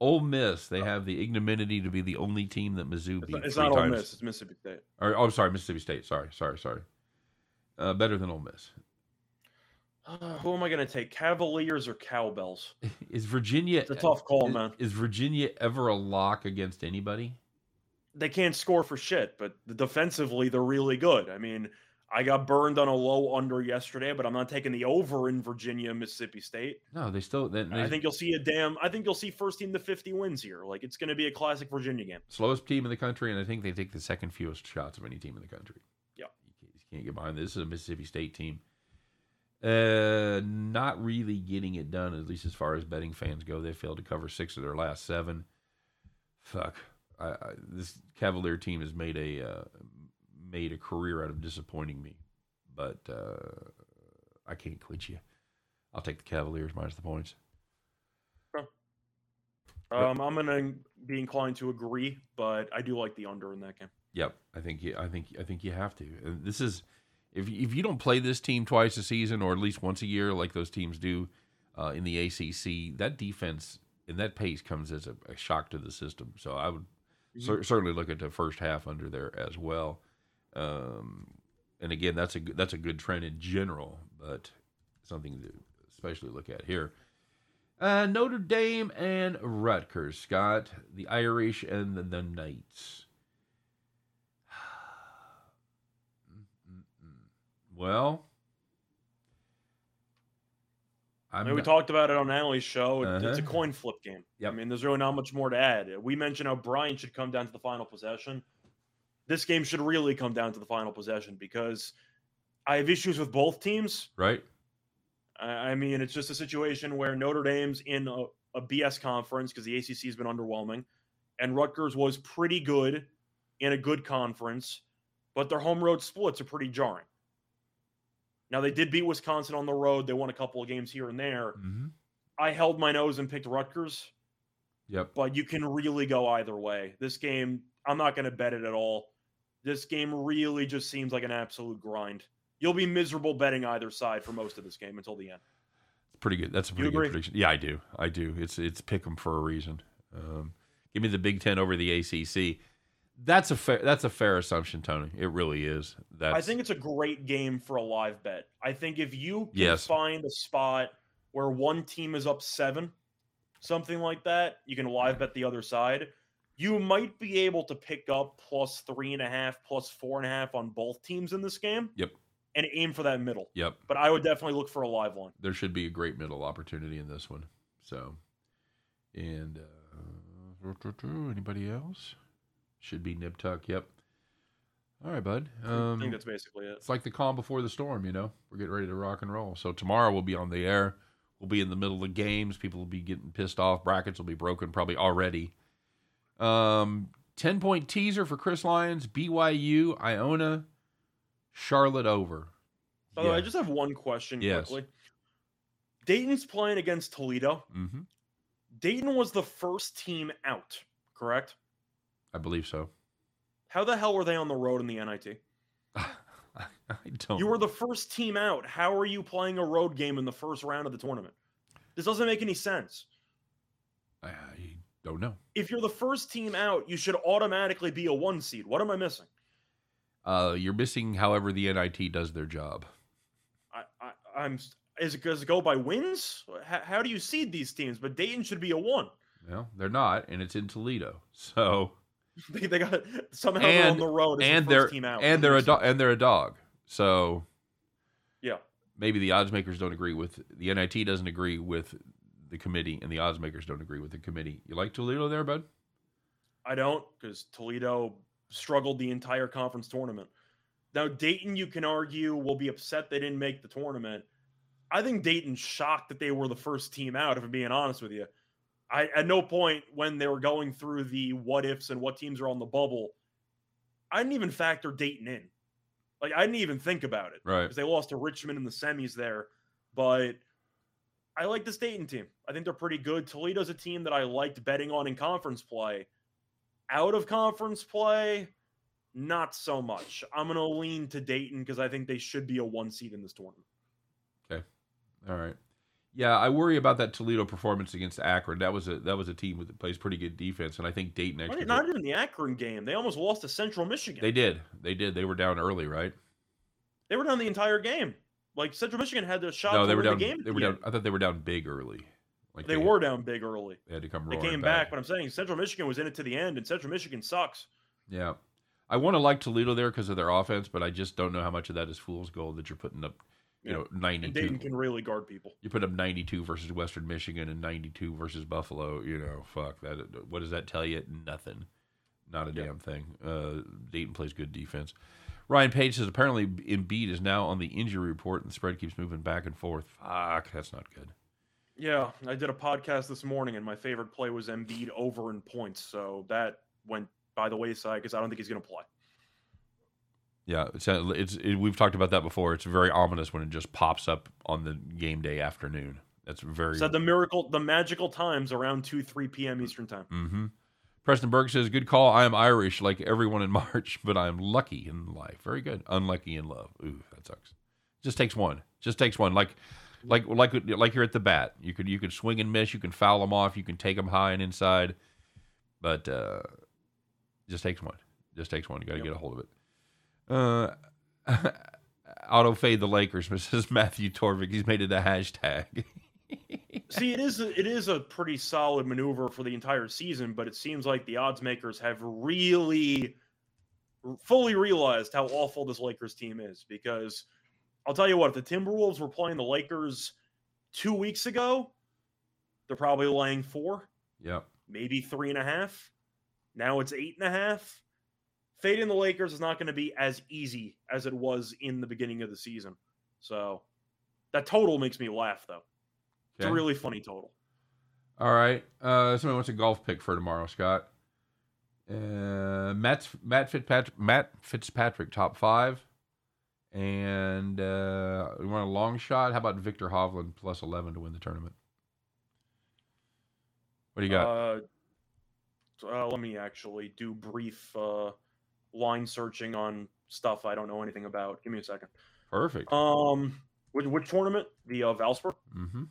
Ole Miss, they have the ignominy to be the only team that Mizzou beat. It's not, it's not Ole Miss. It's Mississippi State. Or, oh, sorry, Mississippi State. Sorry, sorry, sorry. Uh, better than Ole Miss. Uh, who am I going to take? Cavaliers or Cowbells? Is Virginia? It's a tough call, is, man. Is Virginia ever a lock against anybody? They can't score for shit, but defensively they're really good. I mean, I got burned on a low under yesterday, but I'm not taking the over in Virginia, Mississippi State. No, they still. They, they, I think you'll see a damn. I think you'll see first team to 50 wins here. Like it's going to be a classic Virginia game. Slowest team in the country, and I think they take the second fewest shots of any team in the country. Yeah, you can't, you can't get behind this. This is a Mississippi State team. Uh, not really getting it done, at least as far as betting fans go. They failed to cover six of their last seven. Fuck, I, I, this Cavalier team has made a uh, made a career out of disappointing me. But uh, I can't quit you. I'll take the Cavaliers minus the points. Um, I'm gonna be inclined to agree, but I do like the under in that game. Yep, I think you, I think I think you have to. This is if if you don't play this team twice a season or at least once a year like those teams do uh, in the ACC, that defense and that pace comes as a, a shock to the system. So I would mm-hmm. cer- certainly look at the first half under there as well. Um, and again, that's a that's a good trend in general, but something to especially look at here. Uh, Notre Dame and Rutgers, Scott, the Irish and the, the Knights. Well, I mean, we talked about it on Annalie's show. Uh-huh. It's a coin flip game. Yep. I mean, there's really not much more to add. We mentioned how Brian should come down to the final possession this game should really come down to the final possession because I have issues with both teams. Right. I mean, it's just a situation where Notre Dame's in a, a BS conference because the ACC has been underwhelming, and Rutgers was pretty good in a good conference, but their home road splits are pretty jarring. Now, they did beat Wisconsin on the road. They won a couple of games here and there. Mm-hmm. I held my nose and picked Rutgers. Yep. But you can really go either way. This game, I'm not going to bet it at all. This game really just seems like an absolute grind. You'll be miserable betting either side for most of this game until the end. It's Pretty good. That's a pretty good prediction. Yeah, I do. I do. It's it's pick 'em for a reason. Um, give me the Big Ten over the ACC. That's a fair. That's a fair assumption, Tony. It really is. That's, I think it's a great game for a live bet. I think if you can yes. find a spot where one team is up seven, something like that, you can live bet the other side you might be able to pick up plus three and a half, plus four and a half on both teams in this game. Yep. And aim for that middle. Yep. But I would definitely look for a live one. There should be a great middle opportunity in this one. So, and uh, anybody else? Should be Nip Tuck. Yep. All right, bud. Um, I think that's basically it. it's like the calm before the storm, you know. We're getting ready to rock and roll. So tomorrow we'll be on the air. We'll be in the middle of games. People will be getting pissed off. Brackets will be broken probably already. Um, ten point teaser for Chris Lyons, BYU, Iona, Charlotte over. By the way, I just have one question Yes. quickly. Dayton's playing against Toledo. Mhm. Dayton was the first team out, correct? I believe so. How the hell were they on the road in the NIT? I don't. You were the first team out. How are you playing a road game in the first round of the tournament? This doesn't make any sense. I don't know. If you're the first team out, you should automatically be a one seed. What am I missing? Uh, you're missing, however, the NIT does their job. I, I, I'm. Is it does it go by wins? How, how do you seed these teams? But Dayton should be a one. Well, they're not, and it's in Toledo. So, They, they got somehow they're on And- the road and the they're team out. and they're a dog, and they're a dog. So, Yeah. maybe the odds makers don't agree with the NIT doesn't agree with the committee, and the odds makers don't agree with the committee. You like Toledo there, bud? I don't because Toledo struggled the entire conference tournament. Now Dayton, you can argue, will be upset they didn't make the tournament. I think Dayton's shocked that they were the first team out. If I'm being honest with you, I at no point when they were going through the what ifs and what teams are on the bubble, I didn't even factor Dayton in. Like I didn't even think about it Right. because they lost to Richmond in the semis there. But I like this Dayton team. I think they're pretty good. Toledo's a team that I liked betting on in conference play. Out of conference play, not so much. I'm going to lean to Dayton because I think they should be a one seed in this tournament. Okay. All right. Yeah, I worry about that Toledo performance against Akron. That was a that was a team that plays pretty good defense, and I think Dayton Not, actually not even the Akron game. They almost lost to Central Michigan. they did they did they were down early, right? They were down the entire game. Like Central Michigan had the shot no, they were down. the game. They were down. I thought they were down big early. Like They were down big early. They had to come. They came back, but I'm saying Central Michigan was in it to the end, and Central Michigan sucks. Yeah. I want to like Toledo there because of their offense, but I just don't know how much of that is fool's gold that you're putting up, you know, And 92. Dayton can really guard people. You put up 92 versus Western Michigan and 92 versus Buffalo, you know, fuck that. What does that tell you? Nothing. Not a Yeah. damn thing. Uh, Dayton plays good defense. Ryan Page says apparently Embiid is now on the injury report and the spread keeps moving back and forth. Fuck, that's not good. Yeah, I did a podcast this morning, and my favorite play was Embiid over in points. So that went by the wayside because I don't think he's going to play. Yeah, it's, uh, it's it, we've talked about that before. It's very ominous when it just pops up on the game day afternoon. That's very Said the miracle, the magical times around two, three p.m. Eastern time. Mm-hmm. Preston Berg says, "Good call. I am Irish, like everyone in March, but I am lucky in life. Very good. Unlucky in love. Ooh, that sucks. Just takes one. Just takes one. Like, like, like, like you're at the bat. You could, you could swing and miss. You can foul them off. You can take them high and inside, but uh, just takes one. Just takes one. You got to Yep. get a hold of it. Uh, auto fade the Lakers, says Matthew Torvik. He's made it a hashtag. See, it is a, it is a pretty solid maneuver for the entire season, but it seems like the odds makers have really fully realized how awful this Lakers team is. Because I'll tell you what, if the Timberwolves were playing the Lakers two weeks ago, they're probably laying four, yep. maybe three and a half. Now it's eight and a half. Fading the Lakers is not going to be as easy as it was in the beginning of the season. So that total makes me laugh, though. It's a really funny total. All right. Uh, somebody wants a golf pick for tomorrow, Scott. Uh, Matt Matt Fitzpatrick Matt Fitzpatrick top five, and uh, we want a long shot. How about Viktor Hovland plus eleven to win the tournament? What do you got? Uh, uh, let me actually do brief uh, line searching on stuff I don't know anything about. Give me a second. Perfect. Um, which, which tournament? The uh, Valspar. mm-hmm.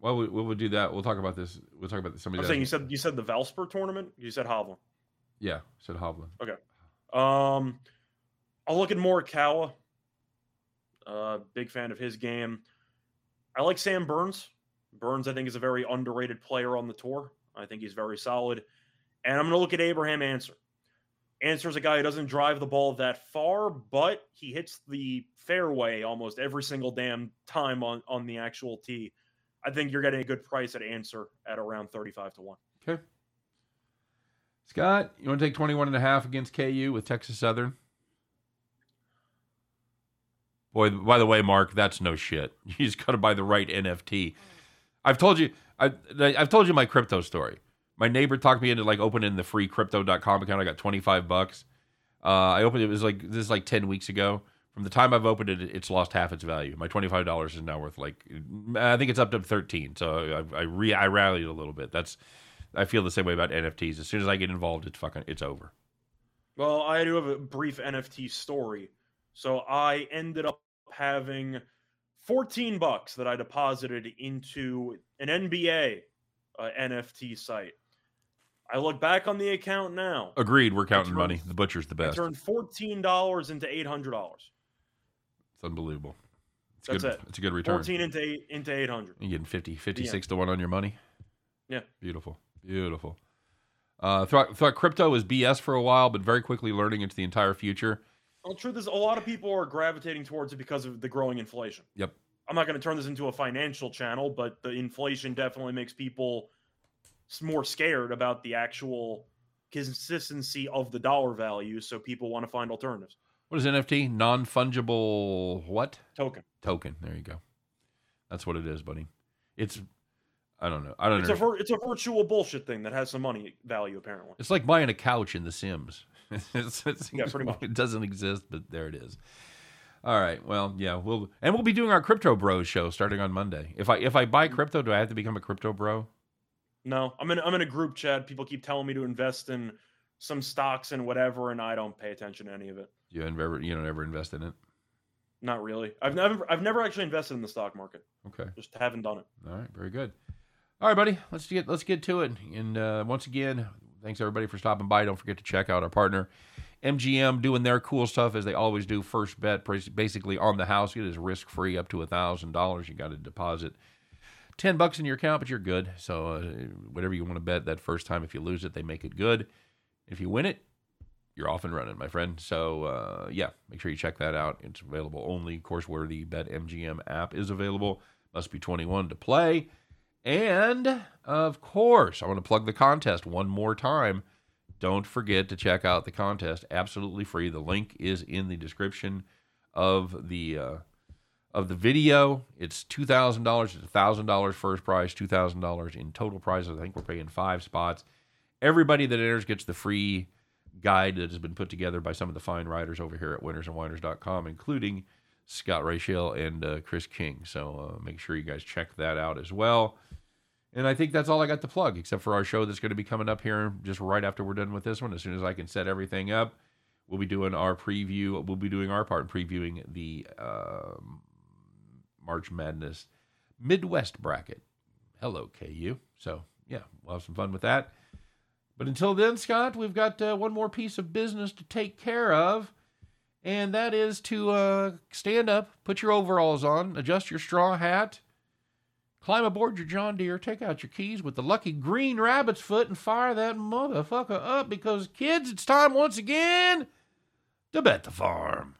Well, we, we'll do that. We'll talk about this. We'll talk about somebody. I'm saying you said you said the Valspar tournament. You said Hovland. yeah, said Hovland. Okay. Um, I'll look at Morikawa. Uh, big fan of his game. I like Sam Burns. Burns, I think, is a very underrated player on the tour. I think he's very solid. And I'm going to look at Abraham Ancer. Ancer Ancer's a guy who doesn't drive the ball that far, but he hits the fairway almost every single damn time on, on the actual tee. I think you're getting a good price at Ancer at around 35 to 1. Okay. Scott, you want to take 21 and a half against KU with Texas Southern? Boy, by the way, Mark, that's no shit. You just got to buy the right NFT. I've told you, I, I've told you my crypto story. My neighbor talked me into like opening the free crypto.com account. I got 25 bucks. Uh, I opened it, it was like this is like 10 weeks ago. From the time I've opened it, it's lost half its value. My $25 is now worth like I think it's up to 13. So I I, re, I rallied a little bit. That's I feel the same way about NFTs. As soon as I get involved, it's fucking it's over. Well, I do have a brief NFT story. So I ended up having 14 bucks that I deposited into an NBA uh, NFT site. I look back on the account now. Agreed. We're counting turned, money. The butcher's the best. I turned fourteen dollars into eight hundred dollars. It's unbelievable. It's That's good, it. It's a good return. Fourteen into eight into eight hundred. You're getting 50, 56 to one on your money. Yeah. Beautiful. Beautiful. Uh, thought, thought crypto was BS for a while, but very quickly learning into the entire future. Well, truth is, a lot of people are gravitating towards it because of the growing inflation. Yep. I'm not going to turn this into a financial channel, but the inflation definitely makes people more scared about the actual consistency of the dollar value. So people want to find alternatives. What is NFT? Non fungible what? Token. Token. There you go. That's what it is, buddy. It's I don't know. I don't it's know. A vir- it's a virtual bullshit thing that has some money value apparently. It's like buying a couch in The Sims. it's, it's, yeah, pretty much. It doesn't exist, but there it is. All right. Well, yeah, we'll and we'll be doing our crypto bros show starting on Monday. If I if I buy mm. crypto, do I have to become a crypto bro? No, I'm in I'm in a group chat. People keep telling me to invest in some stocks and whatever, and I don't pay attention to any of it. You never you don't ever invest in it? Not really. I've never I've never actually invested in the stock market. Okay. Just haven't done it. All right. Very good. All right, buddy. Let's get let's get to it. And uh, once again, thanks everybody for stopping by. Don't forget to check out our partner, MGM, doing their cool stuff as they always do. First bet, basically on the house. It is risk free up to a thousand dollars. You got to deposit 10 bucks in your account, but you're good. So uh, whatever you want to bet that first time, if you lose it, they make it good. If you win it, you're off and running, my friend. So uh, yeah, make sure you check that out. It's available only, of course, where the BetMGM app is available. Must be 21 to play. And of course, I want to plug the contest one more time. Don't forget to check out the contest, absolutely free. The link is in the description of the uh, of the video. It's two thousand dollars. It's thousand dollars first prize, two thousand dollars in total prizes. I think we're paying five spots. Everybody that enters gets the free guide that has been put together by some of the fine writers over here at winnersandwhiners.com, including Scott Rachel and uh, Chris King. So uh, make sure you guys check that out as well. And I think that's all I got to plug, except for our show that's going to be coming up here just right after we're done with this one. As soon as I can set everything up, we'll be doing our preview. We'll be doing our part in previewing the um, March Madness Midwest bracket. Hello, KU. So, yeah, we'll have some fun with that. But until then, Scott, we've got uh, one more piece of business to take care of, and that is to uh, stand up, put your overalls on, adjust your straw hat, climb aboard your John Deere, take out your keys with the lucky green rabbit's foot, and fire that motherfucker up because, kids, it's time once again to bet the farm.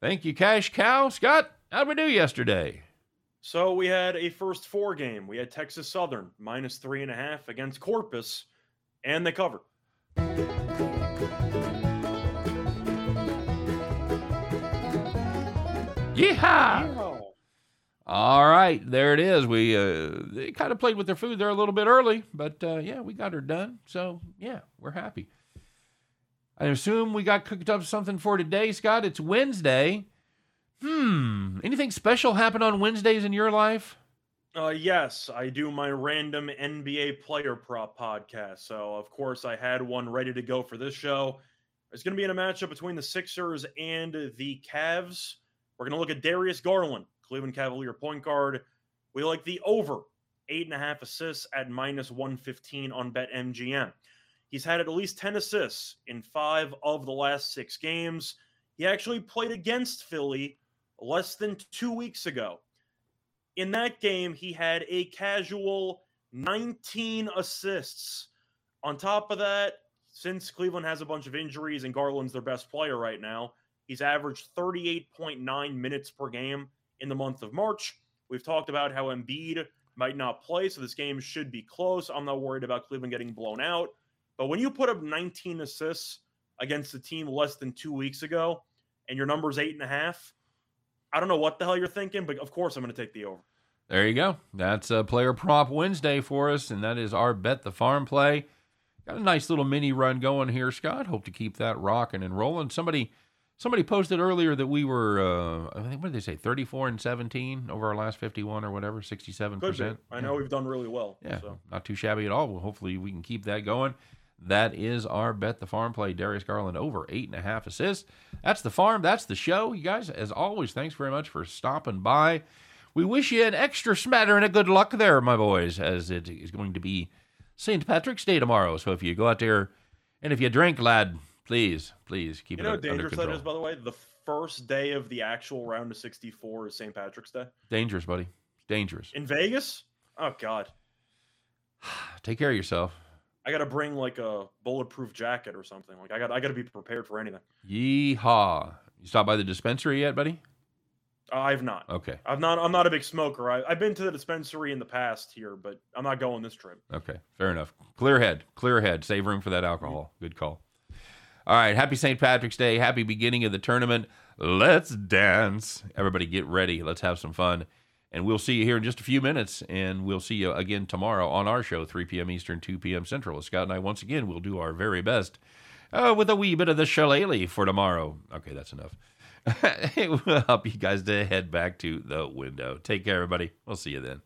Thank you, Cash Cow. Scott, how'd we do yesterday? So we had a first four game. We had Texas Southern minus three and a half against Corpus, and they covered. Yeehaw! All right, there it is. We uh, they kind of played with their food there a little bit early, but uh, yeah, we got her done. So yeah, we're happy. I assume we got cooked up something for today, Scott. It's Wednesday. Hmm. Anything special happen on Wednesdays in your life? Uh, yes, I do my random NBA player prop podcast. So, of course, I had one ready to go for this show. It's going to be in a matchup between the Sixers and the Cavs. We're going to look at Darius Garland, Cleveland Cavalier point guard. We like the over eight and a half assists at minus 115 on BetMGM. He's had at least 10 assists in five of the last six games. He actually played against Philly less than two weeks ago. In that game, he had a casual 19 assists. On top of that, since Cleveland has a bunch of injuries and Garland's their best player right now, he's averaged 38.9 minutes per game in the month of March. We've talked about how Embiid might not play, so this game should be close. I'm not worried about Cleveland getting blown out. But when you put up 19 assists against a team less than two weeks ago, and your number's eight and a half, I don't know what the hell you're thinking, but of course I'm going to take the over. There you go. That's a player prop Wednesday for us, and that is our bet the farm play. Got a nice little mini run going here, Scott. Hope to keep that rocking and rolling. Somebody somebody posted earlier that we were uh, I think what did they say 34 and 17 over our last 51 or whatever 67 percent I know we've done really well. yeah So. not too shabby at all well, hopefully we can keep that going that is our bet the farm play darius garland over eight and a half assists that's the farm that's the show you guys as always thanks very much for stopping by we wish you an extra smattering of good luck there my boys as it is going to be st patrick's day tomorrow so if you go out there and if you drink lad please please keep You it know how under dangerous that control is, by the way? The first day of the actual round of 64 is St. Patrick's Day. dangerous buddy dangerous In Vegas? Oh, God. take care of yourself I got to bring like a bulletproof jacket or something. Like, I got I got to be prepared for anything. yeehaw you stopped by the dispensary yet buddy uh, I've not. okay I'm not. I'm not a big smoker. I, I've been to the dispensary in the past here, but I'm not going this trip. Okay, fair enough. Clear head, clear head. Save room for that alcohol. Good call. All right, happy St. Patrick's Day. Happy beginning of the tournament. Let's dance. Everybody get ready. Let's have some fun. And we'll see you here in just a few minutes. And we'll see you again tomorrow on our show, 3 p.m. Eastern, 2 p.m. Central. Scott and I, once again, will do our very best uh, with a wee bit of the shillelagh for tomorrow. Okay, that's enough. we'll help you guys to head back to the window. Take care, everybody. We'll see you then.